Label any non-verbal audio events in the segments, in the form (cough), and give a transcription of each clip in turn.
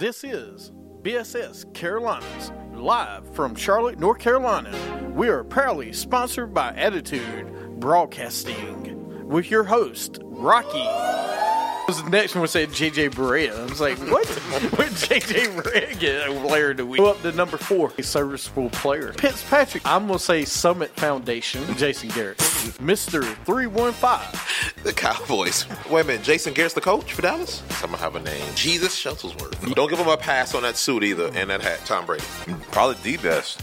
This is BSS Carolinas, live from Charlotte, North Carolina. We are proudly sponsored by Attitude Broadcasting with your host, Rocky. The next one said JJ Barea. I was like, what? (laughs) what JJ Barea get a player do we go up to number four? A serviceable player. Fitzpatrick. I'm gonna say Summit Foundation. Jason Garrett. Mr. 315. The Cowboys. Wait a minute, Jason Garrett's the coach for Dallas? I'm gonna have a name. Jesus Shuttlesworth. Don't give him a pass on that suit either and that hat, Tom Brady. Probably the best.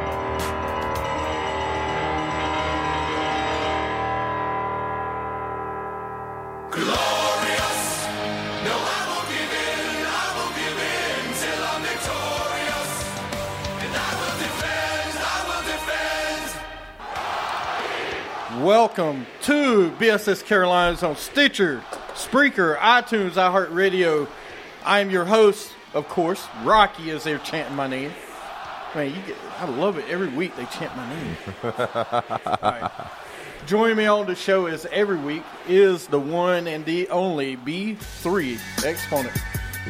Welcome to BSS Carolinas on Stitcher, Spreaker, iTunes, iHeartRadio. I am your host, of course, Rocky, is they're chanting my name. Man, you get, I love it. Every week they chant my name. (laughs) Right. Joining me on the show is every week is the one and the only B3 exponent,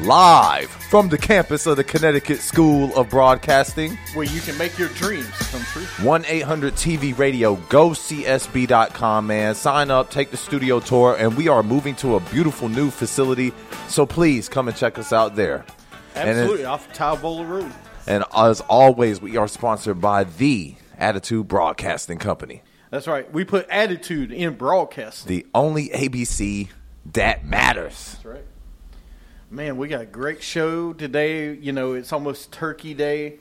Live from the campus of the Connecticut School of Broadcasting. where you can make your dreams come true. 1 800 TV radio. Go CSB.com, man. Sign up, take the studio tour, and we are moving to a beautiful new facility. So please come and check us out there. Absolutely, And off Tyvola Road. And as always, we are sponsored by the Attitude Broadcasting Company, That's right. We put attitude in broadcasting. the only ABC that matters. That's right. Man, we got a great show today. You know, it's almost Turkey Day.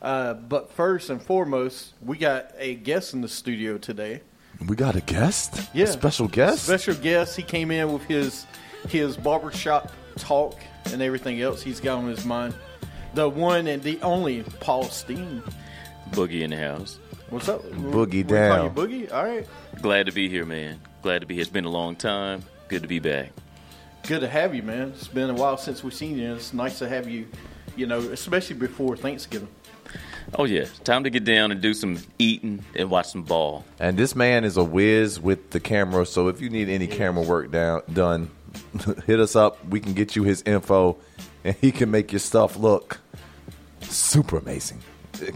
Uh, but first and foremost, we got a guest in the studio today. We got a guest? Yeah. A special guest? Special guest. He came in with his his barbershop talk and everything else he's got on his mind. The one and the only Paul Steen. Boogie in the house. What's up? Boogie We call down. Boogie? All right. Glad to be here, man. Glad to be here. It's been a long time. Good to be back. Good to have you, man. It's been a while since we've seen you. It's nice to have you, you know, especially before Thanksgiving. Oh yeah, time to get down and do some eating and watch some ball. And this man is a whiz with the camera, so if you need any camera work down done, (laughs) hit us up. We can get you his info, and he can make your stuff look super amazing.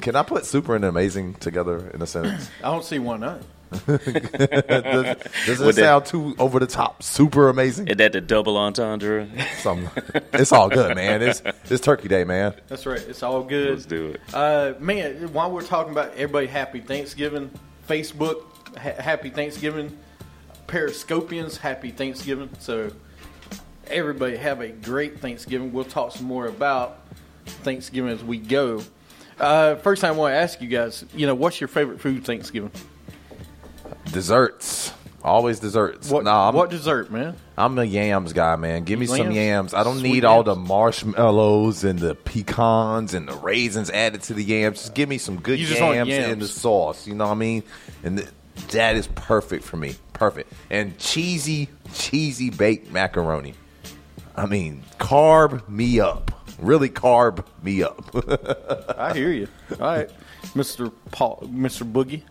Can I put super and amazing together in a sentence? I don't see why not. (laughs) does, does it Would that- sound too over the top? Super amazing. Is that the double entendre? Some, it's all good, man. It's it's Turkey Day, man. That's right. It's all good. Let's do it. Uh, man, while we're talking about everybody, happy Thanksgiving. Facebook, ha- happy Thanksgiving. Periscopians, happy Thanksgiving. So, everybody have a great Thanksgiving. We'll talk some more about Thanksgiving as we go. Uh, first thing I want to ask you guys, you know, what's your favorite food Thanksgiving? Desserts, always desserts. What, nah, I'm, what dessert, man? I'm a yams guy, man. Give me some Yams? I don't Sweet need all yams? the marshmallows and the pecans and the raisins added to the yams. Just give me some good You just want yams, yams. in the sauce. You know what I mean? And th- that is perfect for me. Perfect. And cheesy, cheesy baked macaroni. I mean, carb me up. Really carb me up. (laughs) I hear you. All right, Mr. Paul, Mr. Boogie.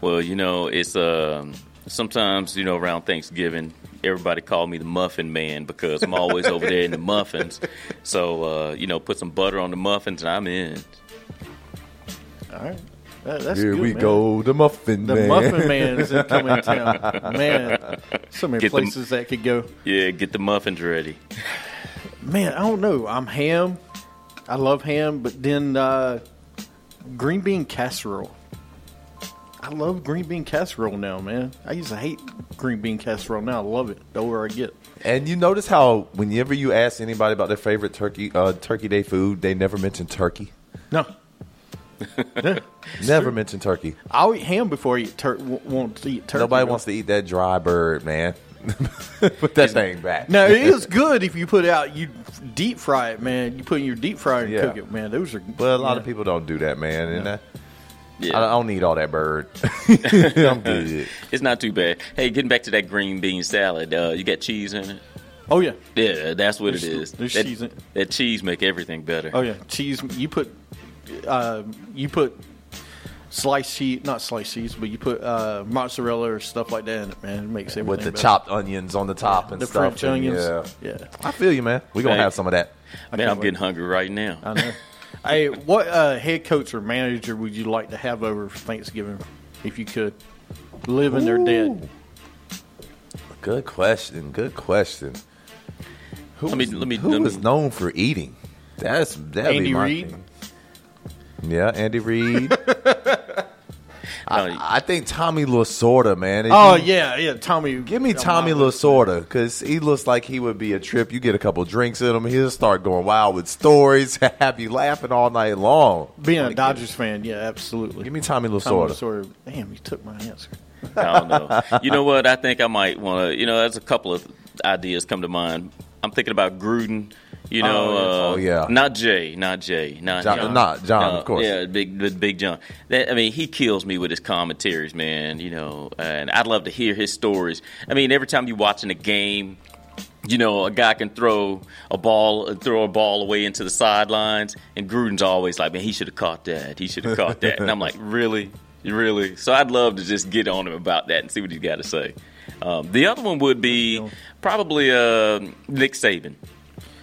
Well, you know, it's um, sometimes you know around Thanksgiving, everybody call me the muffin man because I'm always over there in the muffins. So uh, you know, put some butter on the muffins and I'm in. All right, That- that's Here good, we man. go, the muffin The man. Muffin Man is coming to (laughs) town. Man, so many Get them- places that could go. Yeah, get the muffins ready. Man, I don't know. I'm ham. I love ham, but then uh, green bean casserole. I love green bean casserole now, man. I used to hate green bean casserole. Now I love it. The older I get. And you notice how whenever you ask anybody about their favorite turkey uh, Turkey Day food, they never mention turkey. No, (laughs) Never mention turkey. I'll eat ham before I eat tur- want to eat turkey. Nobody though. wants to eat that dry bird, man. (laughs) Put that thing back. Now it is good if you put it out. You deep fry it, man. You put in your deep fryer and Yeah. cook it, man. Those are. But a lot of people don't do that, man. And that, Yeah. I don't need all that bird. (laughs) (laughs) I'm good. It's not too bad. Hey, getting back to that green bean salad, uh, you got cheese in it? Oh yeah. Yeah, that's what it There's- is. there's that, cheese in- that cheese make everything better. Oh yeah. Cheese. You put, uh, you put sliced cheese, not sliced cheese, but you put uh, mozzarella or stuff like that in it, man. It makes everything With the better. chopped onions on the top and the stuff. French and onions. Yeah. Yeah. I feel you, man. We're going to have some of that. I man, I'm wait. getting hungry right now. I know. (laughs) hey, what uh, head coach or manager would you like to have over Thanksgiving if you could? Living or dead? Good question. Good question. Who Let me- was- let me- who let me- was known for eating? That's that'd Andy be my Reid? thing. Yeah, Andy Reid. (laughs) No, I, I think Tommy Lasorda, man. If Oh you- yeah, yeah. Tommy, Give me Tommy my. Lasorda because he looks like he would be a trip. You get a couple drinks in him, he'll start going wild with stories, (laughs) have you laughing all night long. Being a Like, Dodgers fan, yeah, absolutely. Give me Tommy Tommy Lasorda. Lasorda. Damn, you took my answer. (laughs) I don't know. You know what? I think I might want to. You know, there's a couple of ideas come to mind. I'm thinking about Gruden. You know, Oh, uh, Oh, yeah. not Jay, not Jay, not John- John. not John, No, of course. Yeah, big, big, big John. That, I mean, he kills me with his commentaries, man. You know, and I'd love to hear his stories. I mean, every time you're watching a game, you know, a guy can throw a ball, throw a ball away into the sidelines, and Gruden's always like, "Man, he should have caught that. He should have caught that." And I'm like, (laughs) "Really, really?" So I'd love to just get on him about that and see what he's got to say. Um, the other one would be probably uh, Nick Saban.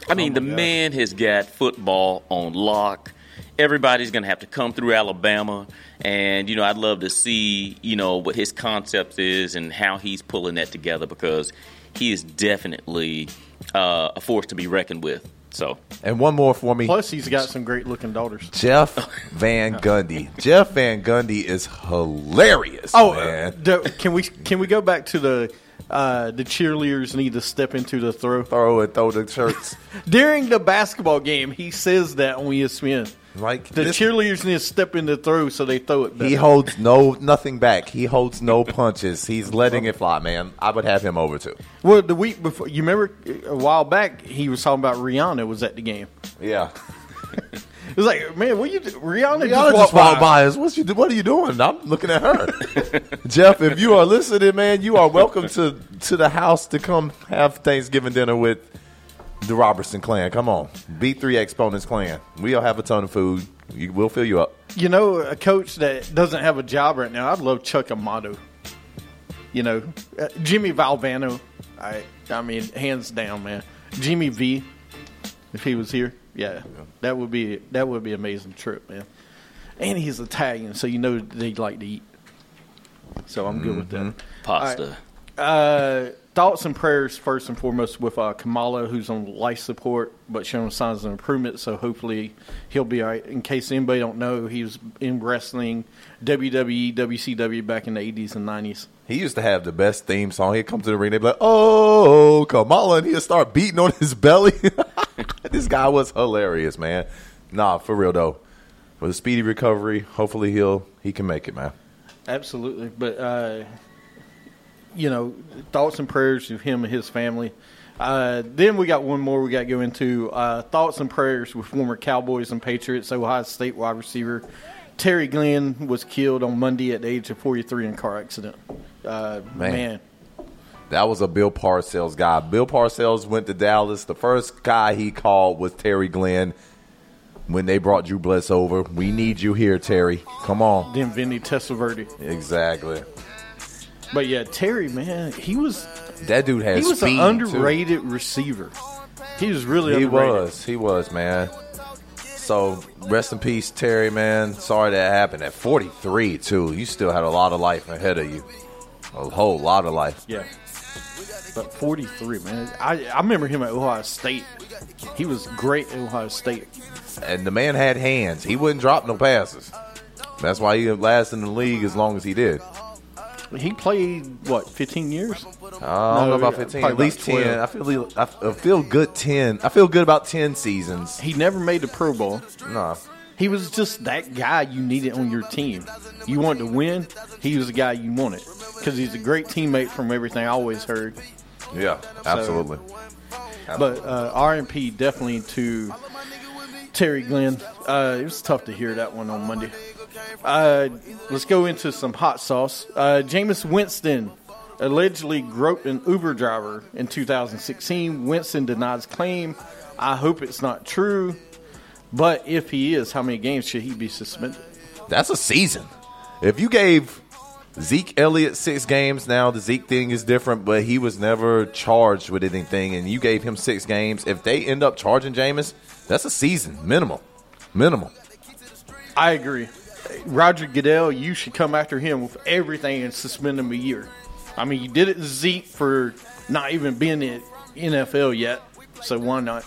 I mean, the man has got football on lock. Everybody's going to have to come through Alabama, and you know, I'd love to see you know what his concept is and how he's pulling that together because he is definitely uh, a force to be reckoned with. So, And one more for me. Plus, he's got some great looking daughters. Jeff (laughs) Van Gundy. Jeff Van Gundy is hilarious. Oh, uh, man. can we can we go back to the uh, the cheerleaders need to step into the throw throw and throw the shirts. (laughs) during the basketball game? He says that on ESPN. Like The this- cheerleaders need to step in the throw so they throw it better. he holds no nothing back. He holds no punches. He's letting it fly, man. I would have him over too. well, the week before, you remember a while back he was talking about Rihanna was at the game. Yeah. (laughs) It was like, man, what you do? Rihanna, Y'all just walked by. by us. What you do? What are you doing? I'm looking at her. (laughs) Jeff, if you are listening, man, you are welcome to to the house to come have Thanksgiving dinner with the Robertson clan. Come on, B3 Exponents clan. We'll have a ton of food. You, we'll fill you up. You know, a coach that doesn't have a job right now, I'd love Chuck Amato. You know, uh, Jimmy Valvano. I, I mean, hands down, man. Jimmy V, if he was here, yeah, that would be that would be an amazing trip, man. And he's Italian, so you know they like to eat. So I'm good with that. pasta. Uh, thoughts and prayers first and foremost with uh, Kamala, who's on life support but showing signs of improvement. So hopefully he'll be all right. In case anybody don't know, he was in wrestling, WWE, WCW back in the 80s and 90s. He used to have the best theme song. He'd come to the ring, they'd be like, "Oh, Kamala," and he'd start beating on his belly. (laughs) this guy was hilarious, man. Nah, for real though. For the speedy recovery, hopefully he'll he can make it, man. Absolutely, but uh, you know, thoughts and prayers of him and his family. Uh, then we got one more we got to go into. Uh, thoughts and prayers with former Cowboys and Patriots Ohio State wide receiver Terry Glenn was killed on Monday at the age of 43 in a car accident. Uh, Man. man. That was a Bill Parcells guy. Bill Parcells went to Dallas. The first guy he called was Terry Glenn. When they brought Drew Bledsoe over, we need you here, Terry. Come on. then Vinny Testaverde. Exactly. But yeah, Terry, man, he was That dude has he was an too. underrated receiver. He was really He underrated. was. He was, man. So rest in peace, Terry, man. Sorry that happened at 43 too. You still had a lot of life ahead of you. A whole lot of life. Yeah. But 43, man. I, I remember him at Ohio State. He was great at Ohio State. And the man had hands. He wouldn't drop no passes. That's why he lasted in the league as long as he did. He played, what, 15 years? I don't know about 15. probably At least about 10. I feel I feel good 10. I feel good about 10 seasons. He never made the Pro Bowl. Nah. He was just that guy you needed on your team. You wanted to win, he was the guy you wanted. Because he's a great teammate from everything I always heard. Yeah, absolutely. But uh, RMP definitely to Terry Glenn. Uh, it was tough to hear that one on Monday. Uh, let's go into some hot sauce. Uh, Jameis Winston allegedly groped an Uber driver in 2016. Winston denies claim. I hope it's not true. But if he is, how many games should he be suspended? That's a season. If you gave Zeke Elliott six games, now the Zeke thing is different, but he was never charged with anything, and you gave him six games. If they end up charging Jameis, that's a season minimal, minimal. I agree. Roger Goodell, you should come after him with everything and suspend him a year. I mean, you did it to Zeke for not even being in NFL yet, so why not?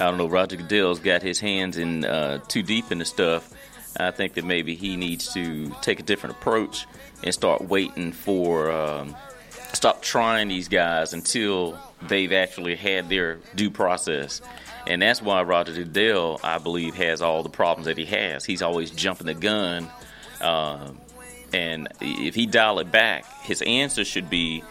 I don't know. Roger Goodell's got his hands in uh, too deep in the stuff. I think that maybe he needs to take a different approach and start waiting for, um, stop trying these guys until they've actually had their due process. And that's why Roger Goodell, I believe, has all the problems that he has. He's always jumping the gun. Um, and if he dial it back, his answer should be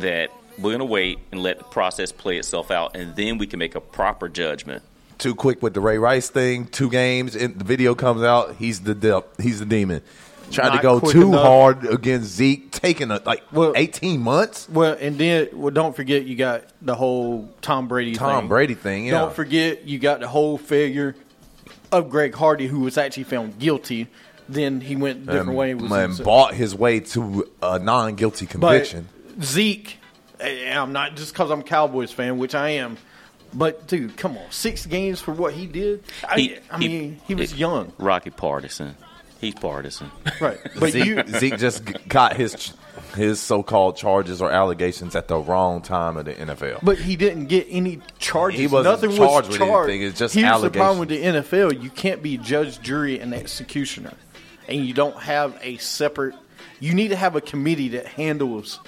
that we're going to wait and let the process play itself out, and then we can make a proper judgment. Too quick with the Ray Rice thing. Two games, and the video comes out. He's the dip. He's the demon. Tried to go too enough. hard against Zeke, taking a, like Well- eighteen months. Well, and then well, don't forget you got the whole Tom Brady Tom thing. Brady thing, yeah. Don't forget you got the whole failure of Greg Hardy, who was actually found guilty. Then he went a different and, way. and was and bought his way to a non-guilty but conviction. Zeke, I'm not just because I'm a Cowboys fan, which I am. But dude, come on, six games for what he did. I, He- I he- mean, he was it- young, Rocky partisan. He's partisan. right? (laughs) But Zeke, you, Zeke just got his his so-called charges or allegations at the wrong time of the NFL. But he didn't get any charges. He wasn't Nothing charged was with charged. anything. It's just Here's the problem with the NFL: you can't be judge, jury, and executioner, and you don't have a separate. You need to have a committee that handles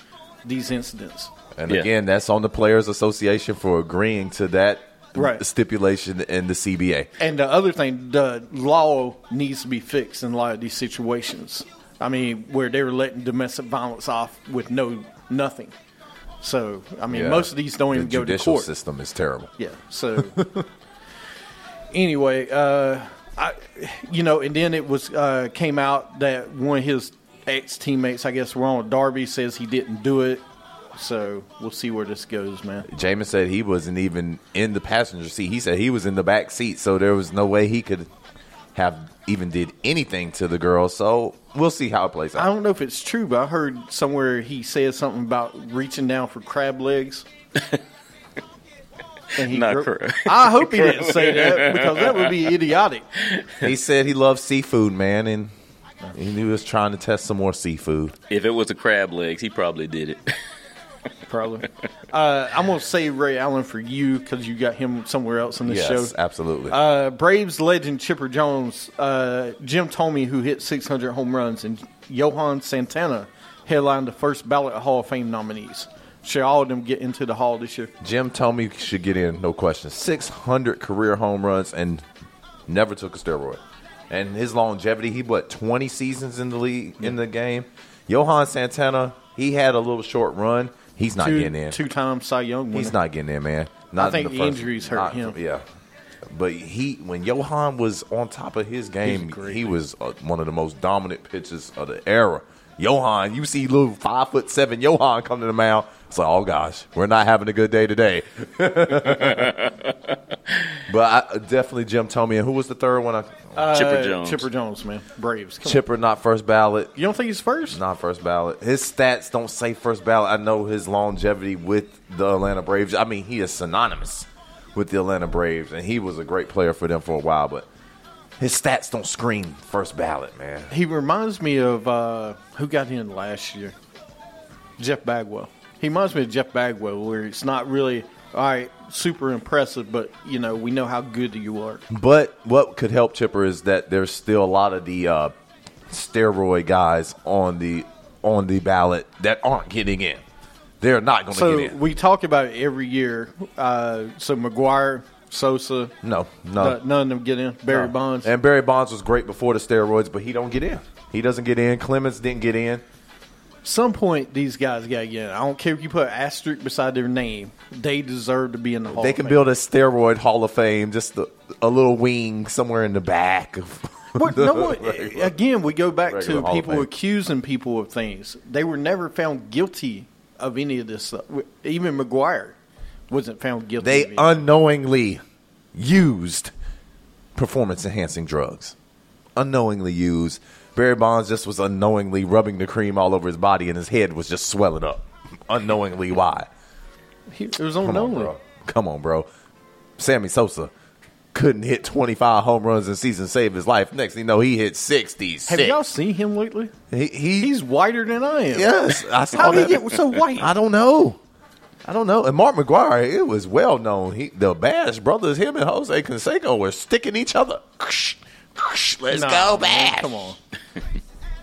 these incidents. And Yeah. again, that's on the Players Association for agreeing to that Right. stipulation in the CBA. And the other thing, the law needs to be fixed in a lot of these situations. I mean, where they were letting domestic violence off with no nothing. So, I mean, Yeah. most of these don't the even go to judicial court. system is terrible. Yeah. So (laughs) anyway, uh, I, you know, and then it was uh, came out that one of his ex teammates, I guess, Ronald Darby, says he didn't do it. So we'll see where this goes, man. Jameis said he wasn't even in the passenger seat. He said he was in the back seat, so there was no way he could have even did anything to the girl. So we'll see how it plays out. I don't know if it's true, but I heard somewhere he said something about reaching down for crab legs. (laughs) And he Not gro- crab. (laughs) I hope he didn't say that because that would be (laughs) idiotic. He said he loves seafood, man, and he knew he was trying to test some more seafood. If it was a crab legs, he probably did it. Probably. (laughs) Uh, I'm gonna save Ray Allen for you because you got him somewhere else in the Yes, show. absolutely. Uh, Braves legend Chipper Jones, uh, Jim Thome, who hit 600 home runs, and Johan Santana headlined the first ballot Hall of Fame nominees. Should all of them get into the Hall this year? Jim Thome should get in, no question. 600 career home runs and never took a steroid. And his longevity, he what 20 seasons in the league in the game. Johan Santana, he had a little short run. He's not two, getting in. Two time Cy Young winner. He's not getting in, man. Not in think the the first- injuries hurt not- him. Yeah. But he, when Johan was on top of his game, great, he man. was uh, one of the most dominant pitchers of the era. Johan, you see little five foot seven Johan come to the mound. It's like, oh gosh, we're not having a good day today. (laughs) but I, definitely Jim Thome. And who was the third one? I, Uh, Chipper Jones. Chipper Jones, man. Braves. Come on. Chipper, not first ballot. You don't think he's first? Not first ballot. His stats don't say first ballot. I know his longevity with the Atlanta Braves. I mean, he is synonymous with the Atlanta Braves, and he was a great player for them for a while. But his stats don't scream first ballot, man. He reminds me of uh, who got in last year? Jeff Bagwell. He reminds me of Jeff Bagwell, where it's not really all right, super impressive, but you know we know how good you are. But what could help Chipper is that there's still a lot of the uh, steroid guys on the on the ballot that aren't getting in. They're not going to So get in. we talk about it every year. Uh, so McGwire, Sosa, no, no. none of them get in. Barry No. Bonds. And Barry Bonds was great before the steroids, but he don't get in. He doesn't get in. Clemens didn't get in. Some point these guys got to get in. I don't care if you put an asterisk beside their name. They deserve to be in the Hall. They can build a steroid Hall of Fame, just a, a little wing somewhere in the back of (laughs) What, no one, (laughs) again, we go back to people accusing people of things. They were never found guilty of any of this stuff. Even McGwire wasn't found guilty. They unknowingly used performance enhancing drugs. Unknowingly used. Barry Bonds just was unknowingly rubbing the cream all over his body and his head was just swelling up. (laughs) Unknowingly why? He- it was Come unknowingly. bro. Come on, bro. Sammy Sosa couldn't hit 25 home runs in season save his life. Next thing you know, he hit 66. Have y'all seen him lately? He, he He's whiter than I am. yes, I saw How did he get so white? I don't know. I don't know. And Mark McGwire, it was well known. He, the Bash brothers, him and Jose Canseco were sticking each other. Let's Nah, go, man, Bash. Come on. (laughs)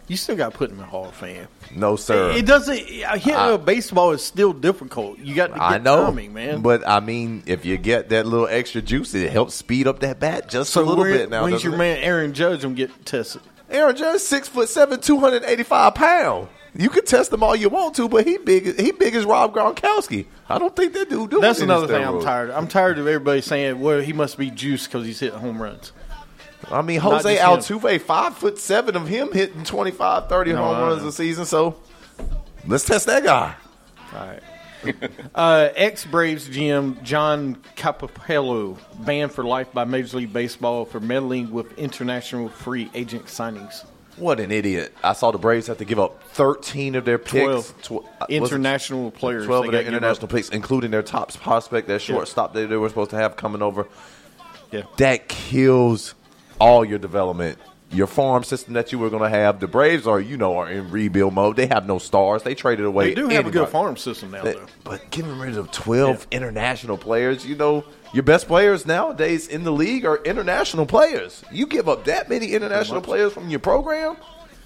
You still got to put him in the Hall of Fame. No, sir. It doesn't. Hitting a uh, baseball is still difficult. You got to get I know, timing, man. but I mean, if you get that little extra juice, it helps speed up that bat just so a little where- bit. Now, when's doesn't your it? man Aaron Judge gonna get tested? Aaron Judge, six foot seven, two hundred eighty five pound. You can test him all you want to, but he big. He big as Rob Gronkowski. I don't think that dude doing. That's another thing I'm steroids. tired. of. I'm tired of everybody saying, "Well, he must be juiced because he's hitting home runs." I mean, Jose Altuve, five foot seven of him hitting 25, 30 No, home runs a season. So let's test that guy. All right. (laughs) uh, Ex Braves GM John Coppolella banned for life by Major League Baseball for meddling with international free agent signings. What an idiot! I saw the Braves have to give up thirteen of their picks. Twelve Tw- uh, international players. Twelve of their international picks, including their top prospect, their shortstop that they were supposed to have coming over. Yeah. That kills all your development. Your farm system that you were going to have. The Braves are, you know, are in rebuild mode. They have no stars. They traded away. They do have a good farm system now, though. but getting rid of 12 international players, you know, your best players nowadays in the league are international players. You give up that many international players from your program,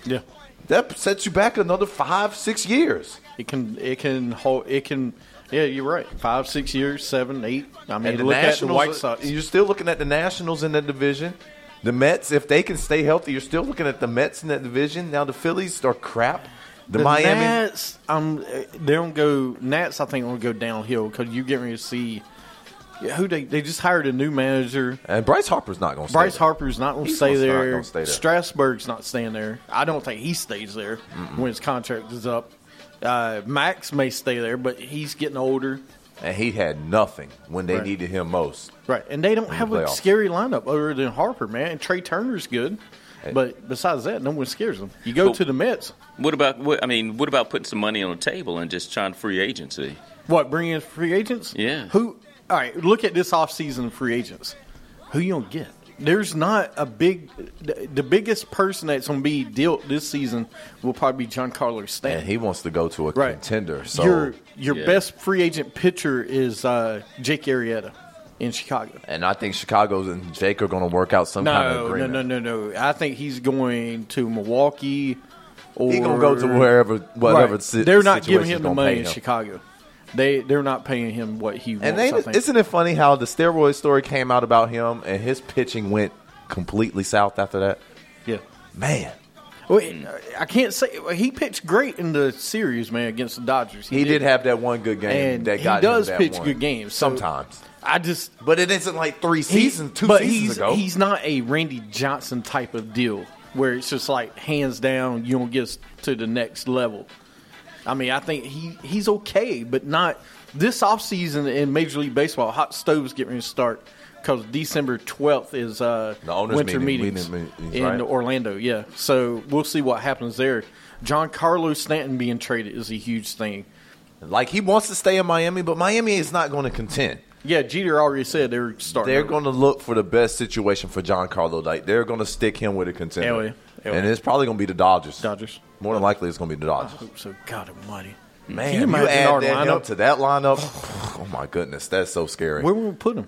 Yeah. that sets you back another five, six years. It can. It can hold. It can. Yeah, you're right. Five, six years, seven, eight. I mean, look at the White Sox. you're still looking at the Nationals in that division. The Mets, if they can stay healthy, you're still looking at the Mets in that division. Now the Phillies are crap. The, The Miami, Nats, um, they don't go. Nats, I think, will go downhill because you get ready to see who they they just hired a new manager. and Bryce Harper's not going to. Bryce Harper's not going to stay, there. gonna stay there. Strasburg's not staying there. I don't think he stays there when his contract is up. Uh, Max may stay there, but he's getting older. And he had nothing when they Right. needed him most. Right, and they don't have a scary lineup other than Harper, man. And Trea Turner's good, but besides that, no one scares them. You go But- to the Mets. What about what? I mean, what about putting some money on the table and just trying free agency? What bring in free agents? Yeah. Who? All right, look at this offseason free agents. Who you gonna get? There's not a big. The, the biggest person that's gonna be dealt this season will probably be Giancarlo Stanton. And he wants to go to a right. contender. So your your Yeah. best free agent pitcher is uh, Jake Arrieta in Chicago. And I think Chicago's and Jake are going to work out some kind of agreement. no, no, no, no. I think he's going to Milwaukee. Or He's going to go to wherever, whatever. Right. si- they're not giving him the money in him. Chicago. They they're not paying him what he wants. And they, isn't it funny how the steroid story came out about him and his pitching went completely south after that? yeah. Man, Well, uh, I can't say he pitched great in the series, man, against the Dodgers. he did have that one good game and that he does pitch one. good games. So sometimes. I just But it isn't like three he- seasons, two but seasons he's, ago. He's not a Randy Johnson type of deal where it's just like hands down, you don't get to the next level. I mean, I think he he's okay, but not this offseason in Major League Baseball. Hot stoves getting ready to start because December twelfth is uh, The owners' winter meeting- meetings meetings, in right? Orlando. Yeah, so we'll see what happens there. Giancarlo Stanton being traded is a huge thing. like he wants to stay in Miami, but Miami is not going to contend. Yeah, Jeter already said they're starting. They're going to look for the best situation for Giancarlo. Like they're going to stick him with a contender, yeah. Hell and it's probably going to be the Dodgers. Dodgers. More than likely, it's going to be the I Dodgers. hope so. God Almighty. Man, Can you you, add our that lineup? to that lineup. (sighs) Oh my goodness, that's so scary. Where would we put him?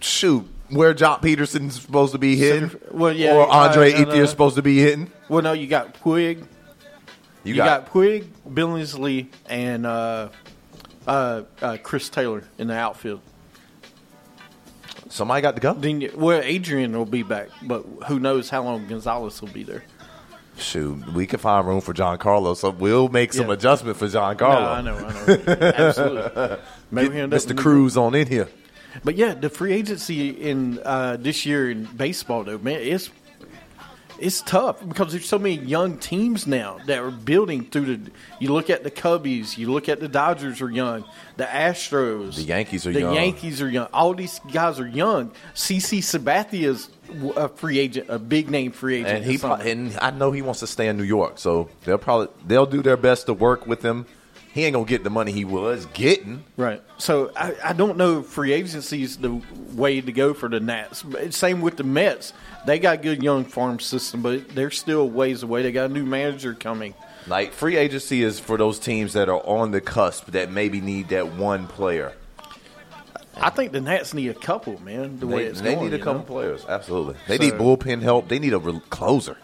Shoot, where Joc Pederson's supposed to be hitting, well, yeah, or Andre uh, and, Ethier's uh, supposed to be hitting. Well, no, you got Puig. You, You, got, got, Puig, Billingsley, and uh, uh, uh, Chris Taylor in the outfield. somebody got to go. Then, well, Adrian will be back, but who knows how long Gonzalez will be there? Shoot, we can find room for John Carlos. so we'll make some Yeah. adjustment for John No, I know, I know, absolutely. (laughs) Maybe up Mr. Cruz on in here. But yeah, the free agency in uh, this year in baseball, though, man, it's it's tough because there's so many young teams now that are building through the. You look at the Cubbies, you look at the Dodgers are young, the Astros, The Yankees are the young. Yankees are young. All these guys are young. CC Sabathia's a free agent, a big name free agent, and he pro- and I know he wants to stay in New York, so they'll probably they'll do their best to work with him. He ain't gonna get the money he was getting. Right. So I, I don't know if free agency is the way to go for the Nats. Same with the Mets. They got a good young farm system, but they're still ways away. They got a new manager coming. Like free agency is for those teams that are on the cusp that maybe need that one player. I think the Nats need a couple, man. The way They, it's they going, need a couple know? players, absolutely. They So- need bullpen help. They need a re- closer.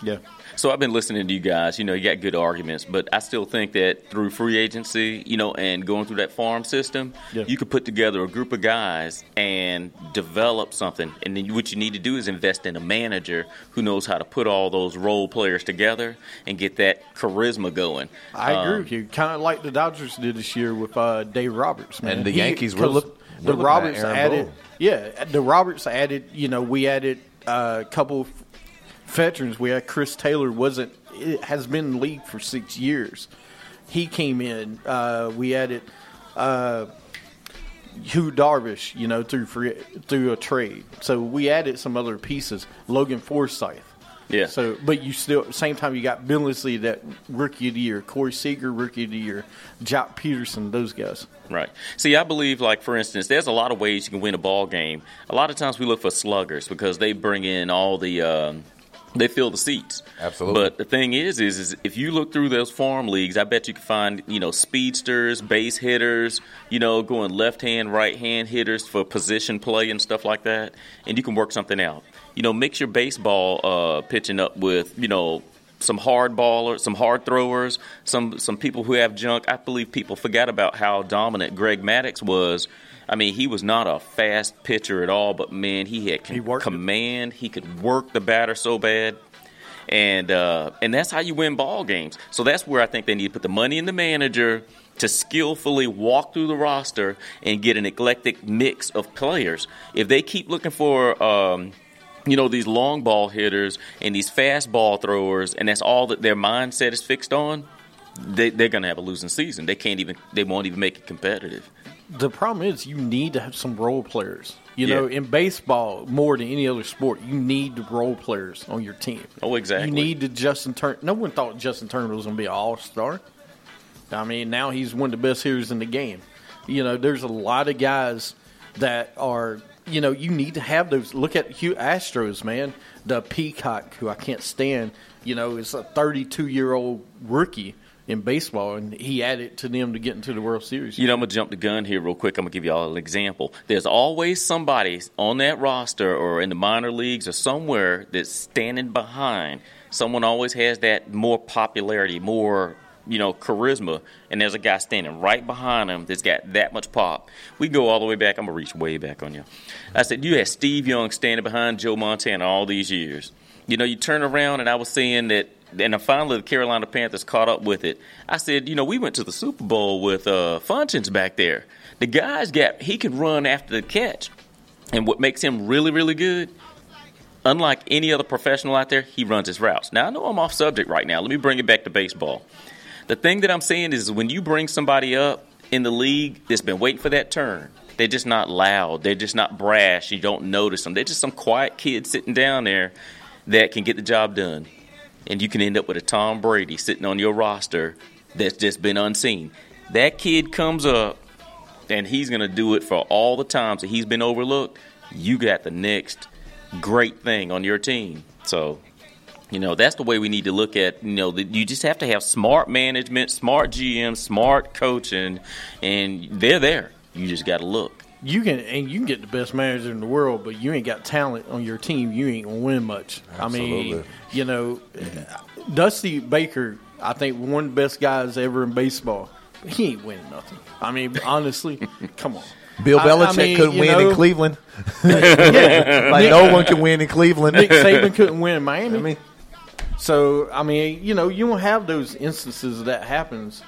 Yeah. So I've been listening to you guys. You know, you got good arguments, but I still think that through free agency, you know, and going through that farm system, Yeah. you could put together a group of guys and develop something. And then what you need to do is invest in a manager who knows how to put all those role players together and get that charisma going. I agree Um, with you. Kind of like the Dodgers did this year with uh, Dave Roberts, man. And the He- Yankees were 'cause look- the we're looking at Roberts added. Boone. Yeah, the Roberts added. You know, we added uh, a couple veterans. We had Chris Taylor. wasn't it has been in the league for six years. He came in. Uh, we added. Uh, Yu Darvish, you know, through free, through a trade. So we added some other pieces. Logan Forsythe. Yeah. So, but you still, at the same time, you got Billingsley, that rookie of the year, Corey Seager, rookie of the year, Joc Pederson, those guys. Right. See, I believe, like for instance, there's a lot of ways you can win a ball game. A lot of times we look for sluggers because they bring in all the. Um, they fill the seats. Absolutely. But the thing is, is, is if you look through those farm leagues, I bet you can find you know speedsters, base hitters, you know, going left hand, right hand hitters for position play and stuff like that, and you can work something out. You know, mix your baseball uh, pitching up with you know some hard ballers, some hard throwers, some some people who have junk. I believe people forgot about how dominant Greg Maddux was. I mean, he was not a fast pitcher at all, but man, he had He it. command. He could work the batter so bad, and uh, and that's how you win ball games. So that's where I think they need to put the money in the manager to skillfully walk through the roster and get an eclectic mix of players. If they keep looking for um, you know these long ball hitters and these fast ball throwers, and that's all that their mindset is fixed on. They, they're going to have a losing season. They can't even. They won't even make it competitive. The problem is you need to have some role players. You Yeah. know, in baseball, more than any other sport, you need the role players on your team. Oh, exactly. You need the Justin Turner. No one thought Justin Turner was going to be an all star. I mean, now he's one of the best hitters in the game. You know, there's a lot of guys that are. You know, you need to have those. Look at Hugh Astros, man. The Peacock, who I can't stand. You know, is a 32 year old rookie in baseball, and he added to them to get into the World Series. You know, I'm gonna jump the gun here real quick. I'm gonna give you all an example. There's always somebody on that roster or in the minor leagues or somewhere that's standing behind. Someone always has that more popularity, more you know, charisma, and there's a guy standing right behind him that's got that much pop. We go all the way back. I'm gonna reach way back on you. I said you had Steve Young standing behind Joe Montana all these years. You know, you turn around and I was saying that and then finally the Carolina Panthers caught up with it. I said, you know, we went to the Super Bowl with uh, Functions back there. The guy's got he can run after the catch, and what makes him really really good, unlike any other professional out there, he runs his routes. Now I know I'm off subject right now. Let me bring it back to baseball. The thing that I'm saying is when you bring somebody up in the league that's been waiting for that turn, they're just not loud. They're just not brash. You don't notice them. They're just some quiet kid sitting down there that can get the job done and you can end up with a Tom Brady sitting on your roster that's just been unseen. That kid comes up and he's going to do it for all the times that he's been overlooked. You got the next great thing on your team. So, you know, that's the way we need to look at, you know, that you just have to have smart management, smart GM, smart coaching, and they're there. You just got to look. You can and you can get the best manager in the world, but you ain't got talent on your team. You ain't gonna win much. I mean, you know, mm-hmm. Dusty Baker, I think one of the best guys ever in baseball. He ain't winning nothing. I mean, honestly, (laughs) come on. Bill I- I Belichick mean, couldn't win know, in Cleveland. (laughs) Yeah, Like no one can win in Cleveland. Nick Saban couldn't win in Miami. I mean, So I mean, you know, you don't have those instances that happens.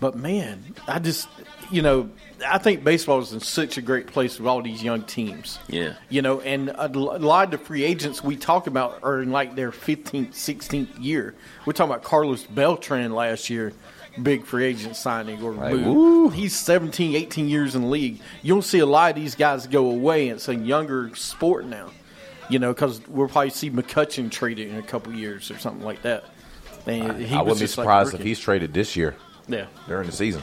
But man, I just you know I think baseball is in such a great place with all these young teams. Yeah. You know, and a lot of the free agents we talk about are in like their 15th, 16th year. We're talking about Carlos Beltran last year, big free agent signing or Right. move. He's 17, 18 years in the league. You don't see a lot of these guys go away. It's a younger sport now, you know, because we'll probably see McCutcheon traded in a couple years or something like that. And he I wouldn't be just like surprised if he's traded this year Yeah. during the season.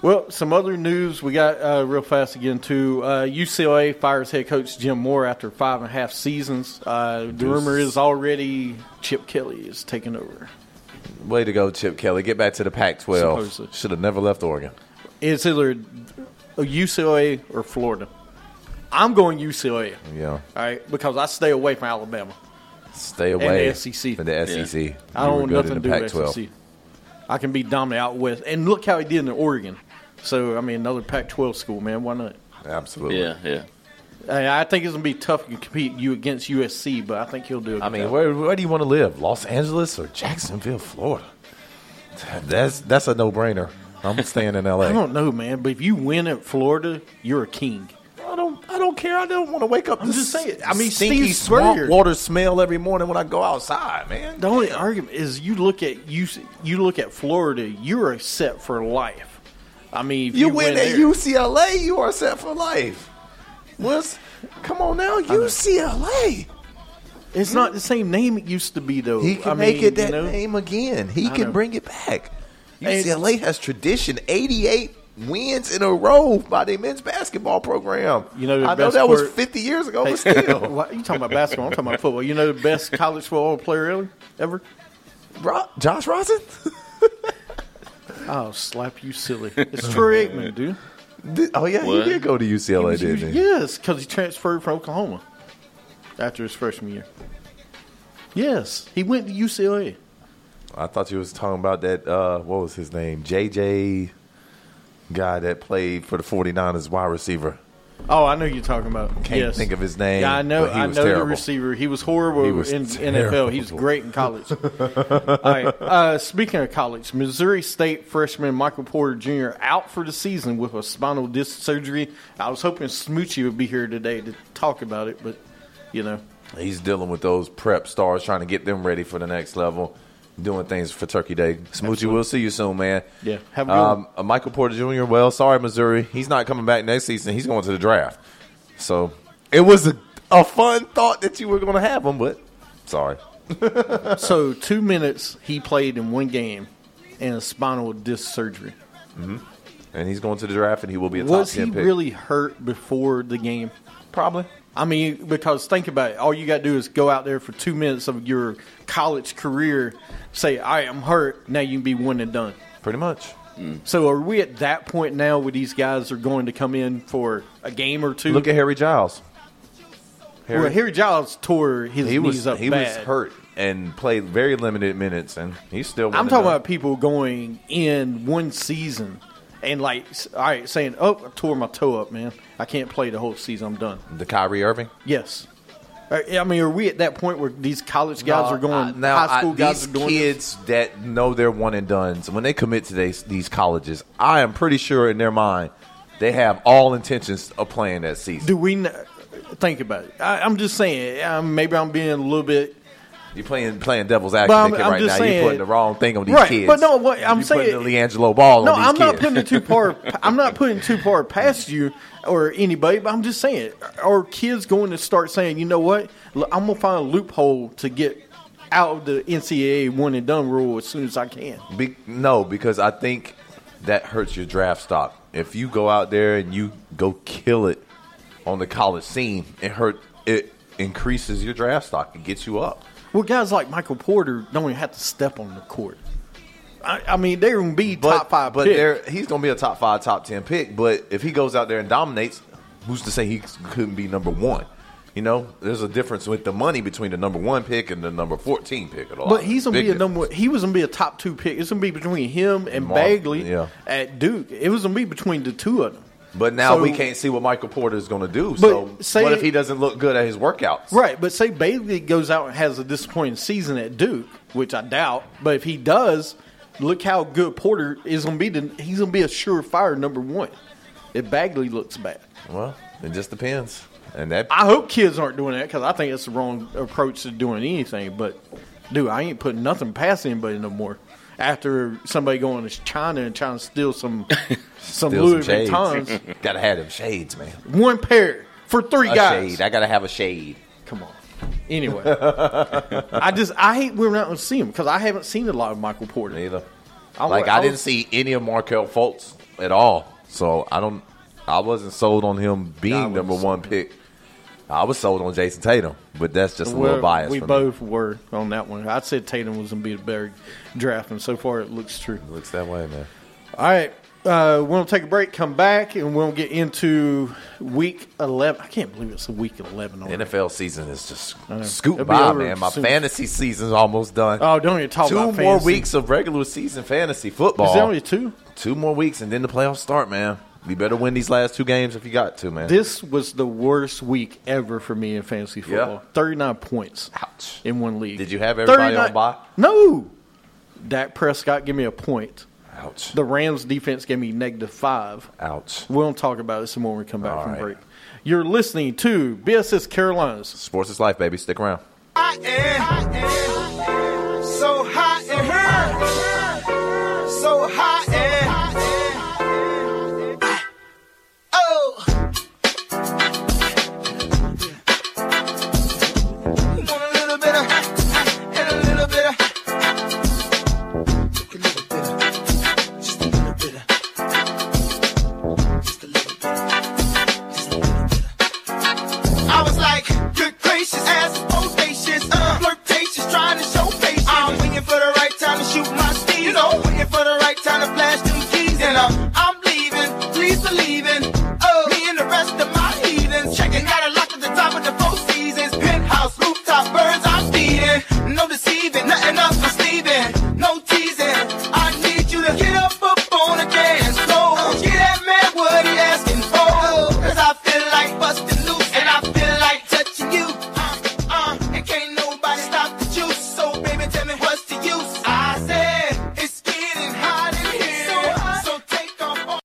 Well, some other news we got uh, real fast again too. Uh, UCLA fires head coach Jim Mora after five and a half seasons. Uh, the rumor is already Chip Kelly is taking over. Way to go, Chip Kelly. Get back to the Pac 12. Should have never left Oregon. It's either UCLA or Florida. I'm going UCLA. Yeah. All right, because I stay away from Alabama. Stay away the SEC. from the SEC. I don't were want nothing to do with Pac-12. SEC. I can be dominant out west, and look how he did in Oregon. So I mean, another Pac-12 school, man. Why not? Absolutely. Yeah, yeah. Hey, I think it's gonna be tough to compete you against USC, but I think he'll do it. I mean, where, where do you want to live? Los Angeles or Jacksonville, Florida? That's that's a no brainer. I'm staying in LA. (laughs) I don't know, man. But if you win at Florida, you're a king. I don't. I don't care. I don't want to wake up. I'm just s- saying, I mean, stinky Steve swamp water smell every morning when I go outside, man. The only argument is you look at you you look at Florida, you're set for life. I mean, You, you, win, at there- UCLA, you are set for life. What's? Come on now, UCLA. It's not the same name it used to be, though. He can I make mean, it that you know? name again. He I can know. bring it back. UCLA has tradition. 88 wins in a row by the men's basketball program. You know the I know that was 50 years ago, Hey, but still. (laughs) you talking about basketball? I'm talking about football. You know the best college football player ever? Ever? Ro- Josh Rosen? (laughs) Oh, slap you silly! (laughs) It's Troy Aikman, dude. Did- oh, yeah, What? he did go to UCLA, didn't he? Yes, because he transferred from Oklahoma after his freshman year. Yes, he went to UCLA. I thought you was talking about that, uh, what was his name? JJ guy that played for the 49ers wide receiver. Oh, I know you're talking about. Can't yes. think of his name, Yeah, I know. I know terrible. the receiver. He was horrible He was in terrible. NFL. He was great in college. (laughs) All right. Uh, speaking of college, Missouri State freshman Michael Porter Jr. out for the season with a spinal disc surgery. I was hoping Smoochie would be here today to talk about it, but you know, He's dealing with those prep stars, trying to get them ready for the next level, doing things for Turkey Day. Smoochie, we'll see you soon, man. Yeah, have a good um, uh, Michael Porter Jr. Well, sorry, Missouri, he's not coming back next season. He's going to the draft. So it was a, a fun thought that you were going to have him, but sorry. (laughs) so two minutes he played in one game and a spinal disc surgery. And he's going to the draft, and he will be a top Was he ten pick. really hurt before the game? Probably. I mean, because think about it. All you got to do is go out there for two minutes of your college career, say, "All right, I'm hurt." Now you can be one and done. Pretty much. So, are we at that point now where these guys are going to come in for a game or two? Look at Harry Giles. well, Harry Giles tore his he knees was up he bad. was hurt and played very limited minutes, and he's still. I'm talking about people going in one season and like, all right, saying, "Oh, I tore my toe up, man. I can't play the whole season. I'm done." the Kyrie Irving. Yes. Uh, I mean, are we at that point where these college guys No, are going, I- now, high school I- guys these are doing this? kids that know they're one and done. So when they commit to these, these colleges, I am pretty sure in their mind they have all intentions of playing that season. Do we think about it? I, I'm just saying. Maybe I'm being a little bit You're playing playing devil's advocate right now. You're putting the wrong thing on these Right, kids. but no, what I'm You're saying- putting the LiAngelo Ball No, on these I'm not putting too (laughs) far. I'm not putting too far past you or anybody. But I'm just saying, are kids going to start saying, you know what? Look, I'm gonna find a loophole to get out of the NCAA one and done rule as soon as I can. Be, no, because I think that hurts your draft stock. If you go out there and you go kill it on the college scene, it hurt. It increases your draft stock. It gets you up. Well, guys like Michael Porter don't even have to step on the court. I, I mean, they're gonna be But, top five. but he's going to be a top five, top ten pick. But if he goes out there and dominates, who's to say he couldn't be number one? You know, there's a difference with the money between the number one pick and the number fourteen pick. At all. But he's gonna Big be a difference. number. He was gonna be a top two pick. It's gonna be between him and Mark, Bagley yeah. at Duke. It was gonna be between the two of them. But now So- we can't see what Michael Porter is going to do. So say- what if he doesn't look good at his workouts? Right, but say Bagley goes out and has a disappointing season at Duke, which I doubt. But if he does, look how good Porter is going to be. He's going to be a surefire number one. If Bagley looks bad, Well, it just depends. And that I hope kids aren't doing that because I think it's the wrong approach to doing anything. But dude, I ain't putting nothing past anybody no more. After somebody going to China and trying to steal some (laughs) some steal Louis some. Vuittons, (laughs) gotta have them shades, man. one pair for three A guys. shade. I gotta have a shade. Come on. Anyway, (laughs) I just I hate we're not to see him because I haven't seen a lot of Michael Porter. Neither. I Like I, I didn't was- see any of Markelle Fultz at all, so I don't. I wasn't sold on him being number one pick. I was sold on Jayson Tatum, but that's just a Well, little bias. we for me. both were on that one. I said Tatum was going to be the better draft, and so far it looks true. looks that way, man. All right. Uh, we're going to take a break, come back, and we'll get into week 11. I can't believe it's a week 11 already. NFL season is just scooting by, man. My soon. fantasy season's almost done. Oh, don't even talk Two about more fantasy. weeks of regular season fantasy football. Is there only two? Two more weeks, and then the playoffs start, man. You better win these last two games if you got to, man. This was the worst week ever for me in fantasy football. Yeah. 39 points Ouch. in one league. Did you have everybody on bye? No. Dak Prescott gave me a point. Ouch. The Rams defense gave me negative five. Ouch. We'll talk about it some more when we come back All from right. break. You're listening to BSS Carolinas. Sports is life, baby. Stick around. I am, I am.